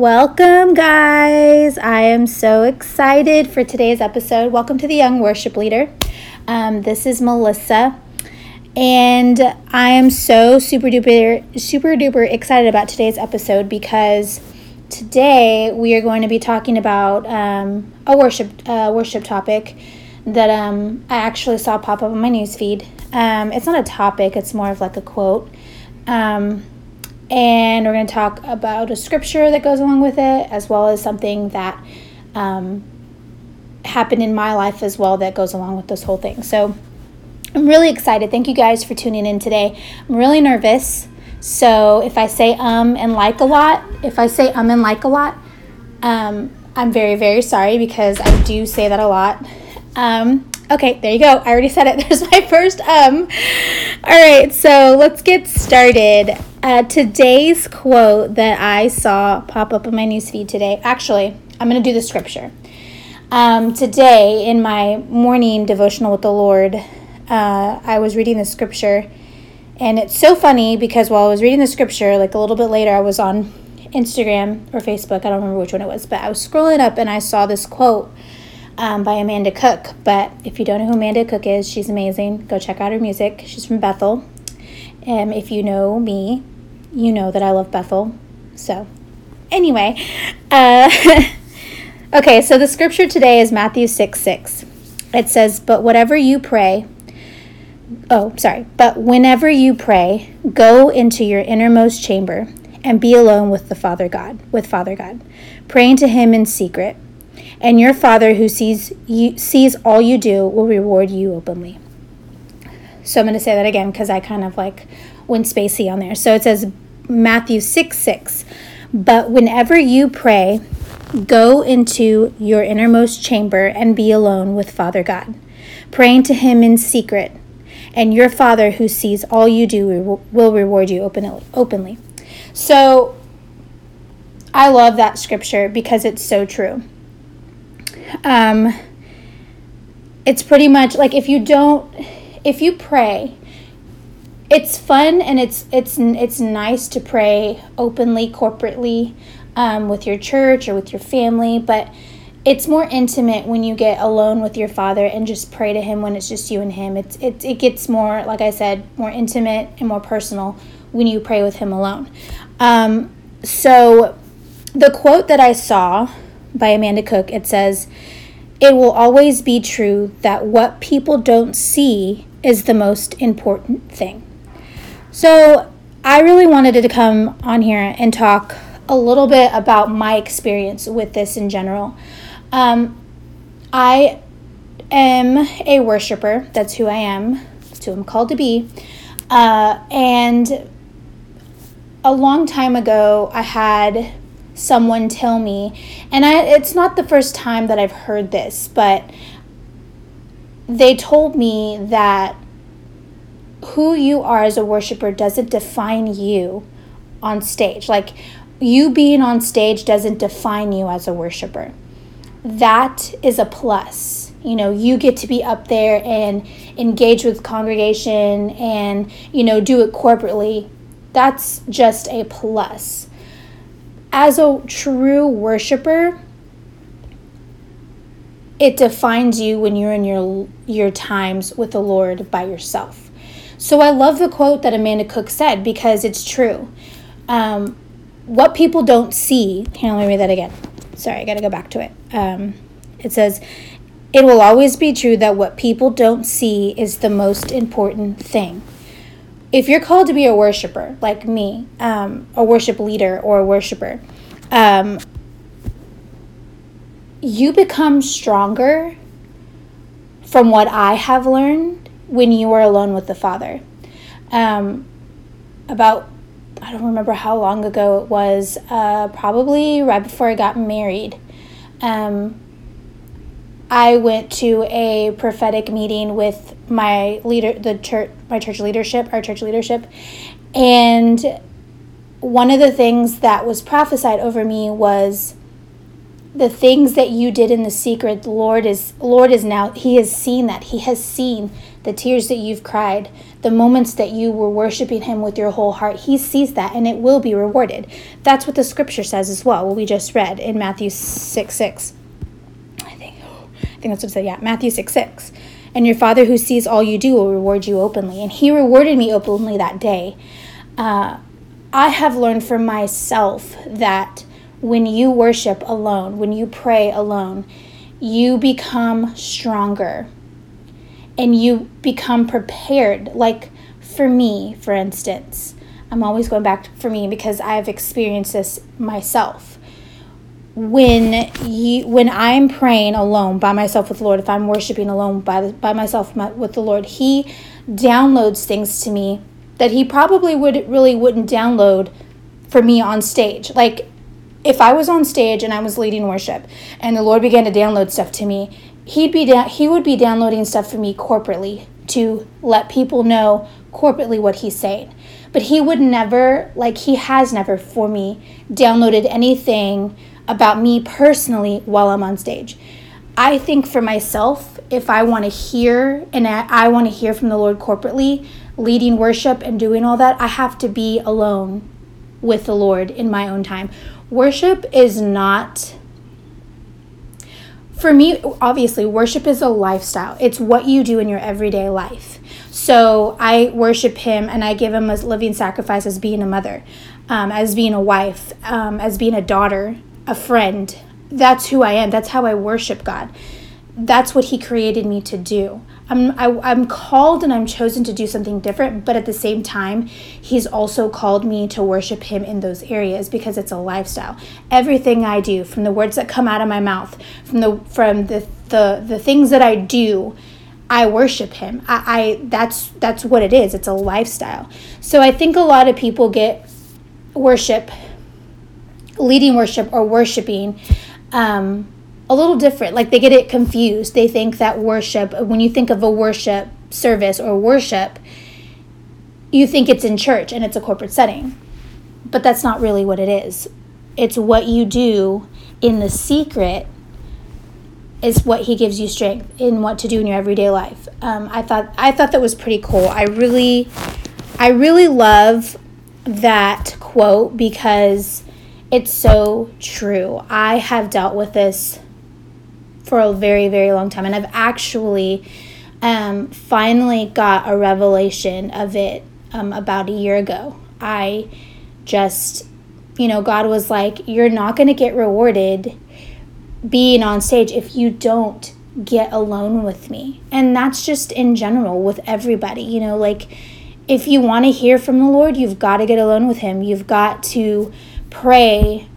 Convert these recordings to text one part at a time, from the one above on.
Welcome, guys. I am so excited for today's episode. Welcome to the Young Worship Leader. Um, this is Melissa, and I am so super duper, super duper excited about today's episode because today we are going to be talking about um, a worship uh, worship topic that um, I actually saw pop up on my newsfeed. Um, it's not a topic; it's more of like a quote. Um, and we're going to talk about a scripture that goes along with it, as well as something that um, happened in my life as well that goes along with this whole thing. So I'm really excited. Thank you guys for tuning in today. I'm really nervous. So if I say um and like a lot, if I say um and like a lot, um, I'm very, very sorry because I do say that a lot. Um, Okay, there you go. I already said it. There's my first um. All right, so let's get started. Uh, today's quote that I saw pop up on my newsfeed today. Actually, I'm going to do the scripture. Um, today, in my morning devotional with the Lord, uh, I was reading the scripture, and it's so funny because while I was reading the scripture, like a little bit later, I was on Instagram or Facebook. I don't remember which one it was, but I was scrolling up and I saw this quote um, by Amanda Cook. But if you don't know who Amanda Cook is, she's amazing. Go check out her music. She's from Bethel. And if you know me, you know that I love Bethel. So, anyway, uh, okay, so the scripture today is Matthew 6 6. It says, But whatever you pray, oh, sorry, but whenever you pray, go into your innermost chamber and be alone with the Father God, with Father God, praying to Him in secret and your Father who sees you sees all you do will reward you openly. So I'm going to say that again because I kind of like went spacey on there. So it says Matthew 6 6. But whenever you pray, go into your innermost chamber and be alone with Father God, praying to Him in secret. And your Father who sees all you do will reward you openly. So I love that scripture because it's so true um, it's pretty much like if you don't, if you pray, it's fun and it's it's it's nice to pray openly, corporately, um, with your church or with your family, but it's more intimate when you get alone with your father and just pray to him when it's just you and him. It's it, it gets more, like I said, more intimate and more personal when you pray with him alone. Um, so the quote that I saw by Amanda Cook, it says, It will always be true that what people don't see is the most important thing. So I really wanted to come on here and talk a little bit about my experience with this in general. Um, I am a worshiper. That's who I am. That's who I'm called to be. Uh, and a long time ago, I had someone tell me, and I, it's not the first time that I've heard this, but they told me that who you are as a worshiper doesn't define you on stage. Like, you being on stage doesn't define you as a worshiper. That is a plus. You know, you get to be up there and engage with congregation and, you know, do it corporately. That's just a plus as a true worshiper, it defines you when you're in your your times with the Lord by yourself. So I love the quote that Amanda Cook said because it's true. Um, what people don't see. Here, let me read that again. Sorry, I got to go back to it. Um, it says, "It will always be true that what people don't see is the most important thing." if you're called to be a worshiper, like me, um, a worship leader or a worshiper, um, you become stronger from what I have learned when you are alone with the Father. Um, about, I don't remember how long ago it was, uh, probably right before I got married. Um, I went to a prophetic meeting with my leader, the church, my church leadership, our church leadership, and one of the things that was prophesied over me was the things that you did in the secret the lord is lord is now he has seen that. He has seen the tears that you've cried the moments that you were worshiping him with your whole heart. He sees that and it will be rewarded. That's what the scripture says as well what we just read in matthew 6 6 i think i think that's what it said yeah matthew 6 6 and your father who sees all you do will reward you openly. And he rewarded me openly that day. Uh, i have learned for myself that when you worship alone, when you pray alone, you become stronger and you become prepared. Like for me, for instance, I'm always going back for me because I've experienced this myself. When you, when I'm praying alone by myself with the Lord, if I'm worshiping alone by by myself with the Lord, He downloads things to me that He probably would really wouldn't download for me on stage. Like if I was on stage and I was leading worship and the Lord began to download stuff to me, he'd be da- he would be downloading stuff for me corporately to let people know corporately what he's saying. But he would never, like he has never for me, downloaded anything about me personally while I'm on stage. I think for myself, if I want to hear and I want to hear from the Lord corporately, leading worship and doing all that, I have to be alone with the Lord in my own time worship is not for me obviously worship is a lifestyle. It's what you do in your everyday life. So i worship him and i give him a living sacrifice as being a mother um, as being a wife um, as being a daughter a friend. That's who i am. That's how i worship god. That's what he created me to do I'm, I, am i am called and I'm chosen to do something different, but at the same time, He's also called me to worship Him in those areas because it's a lifestyle. Everything I do, from the words that come out of my mouth, from the from the the, the things that I do, I worship Him. I, I that's that's what it is. It's a lifestyle. So I think a lot of people get worship, leading worship or worshiping. Um, a little different. Like they get it confused. They think that worship, when you think of a worship service or worship, you think it's in church and it's a corporate setting. But that's not really what it is. It's what you do in the secret is what he gives you strength in what to do in your everyday life. Um, I thought I thought that was pretty cool. I really I really love that quote because it's so true. I have dealt with this for a very, very long time. And I've actually um, finally got a revelation of it um, about a year ago. I just, you know, God was like, You're not going to get rewarded being on stage if you don't get alone with me. And that's just in general with everybody, you know, like if you want to hear from the Lord, you've got to get alone with Him. You've got to pray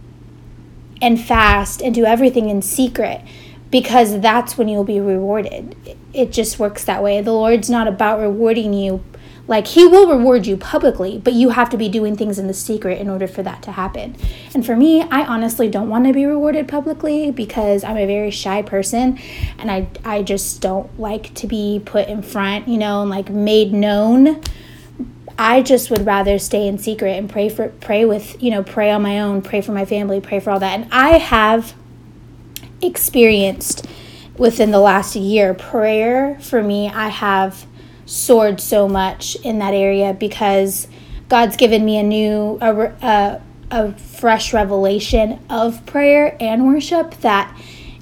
and fast and do everything in secret because that's when you'll be rewarded. It just works that way. The Lord's not about rewarding you. Like, He will reward you publicly, but you have to be doing things in the secret in order for that to happen. And for me, I honestly don't want to be rewarded publicly because I'm a very shy person and I, I just don't like to be put in front, you know, and like made known. I just would rather stay in secret and pray for pray with, you know, pray on my own, pray for my family, pray for all that. And I have experienced within the last year. Prayer for me, I have soared so much in that area because God's given me a new, a, a, a fresh revelation of prayer and worship that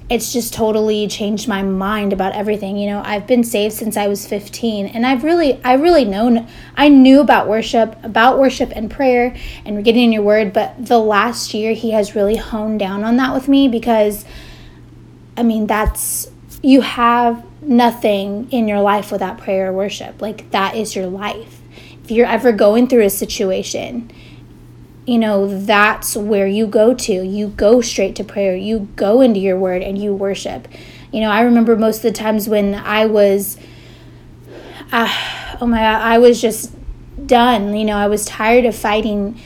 it's just totally changed my mind about everything. You know, I've been saved since I was 15 and I've really I really known I knew about worship, about worship and prayer and getting in your word, but the last year he has really honed down on that with me because I mean, that's, you have nothing in your life without prayer or worship. Like, that is your life. If you're ever going through a situation, you know, that's where you go to. You go straight to prayer. You go into your word and you worship. You know, I remember most of the times when I was, uh, oh my God, I was just done. You know, I was tired of fighting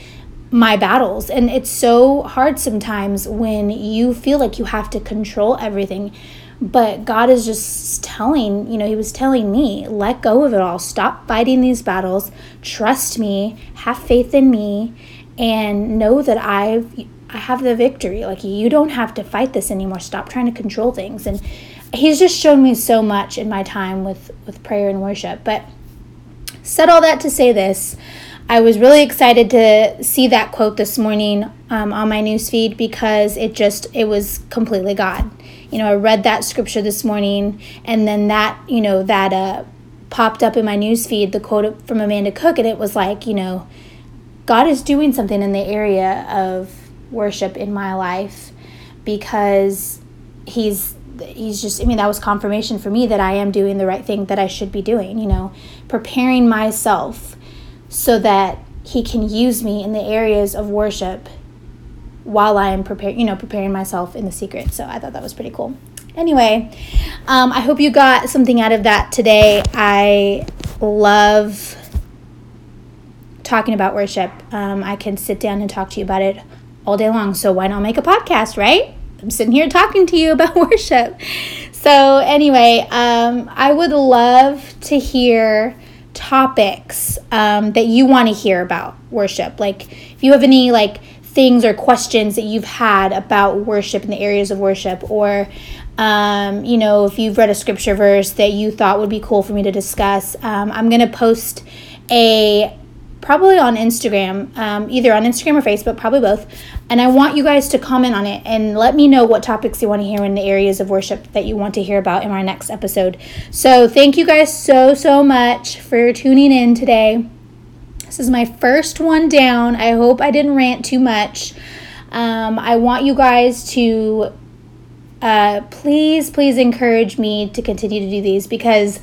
my battles. And it's so hard sometimes when you feel like you have to control everything. But God is just telling, you know, He was telling me, let go of it all. Stop fighting these battles. Trust me. Have faith in me. And know that I've I have the victory. Like, you don't have to fight this anymore. Stop trying to control things. And he's just shown me so much in my time with, with prayer and worship. But said all that to say this. I was really excited to see that quote this morning um, on my newsfeed because it just, it was completely God. You know, I read that scripture this morning and then that, you know, that uh, popped up in my newsfeed, the quote from Amanda Cook, and it was like, you know, God is doing something in the area of worship in my life because he's he's just i mean that was confirmation for me that i am doing the right thing that i should be doing you know preparing myself so that he can use me in the areas of worship while I am preparing, you know, preparing myself in the secret. So I thought that was pretty cool. Anyway, um, I hope you got something out of that today. I love talking about worship. Um, I can sit down and talk to you about it all day long. So why not make a podcast, right? I'm sitting here talking to you about worship. So, anyway, um, I would love to hear topics um, that you want to hear about worship. Like, if you have any like things or questions that you've had about worship in the areas of worship, or um, you know, if you've read a scripture verse that you thought would be cool for me to discuss, um, I'm gonna post a probably on Instagram, um, either on Instagram or Facebook, probably both. And I want you guys to comment on it and let me know what topics you want to hear in the areas of worship that you want to hear about in our next episode. So, thank you guys so, so much for tuning in today. This is my first one down. I hope I didn't rant too much. Um, I want you guys to uh, please, please encourage me to continue to do these because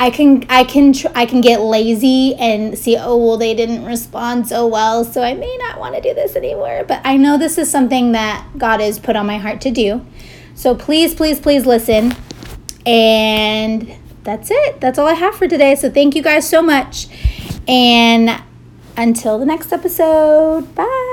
I can I can tr- I can get lazy and see oh well they didn't respond so well so I may not want to do this anymore but I know this is something that God has put on my heart to do. So please please please listen. And that's it. That's all I have for today. So thank you guys so much. And until the next episode. Bye.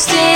stay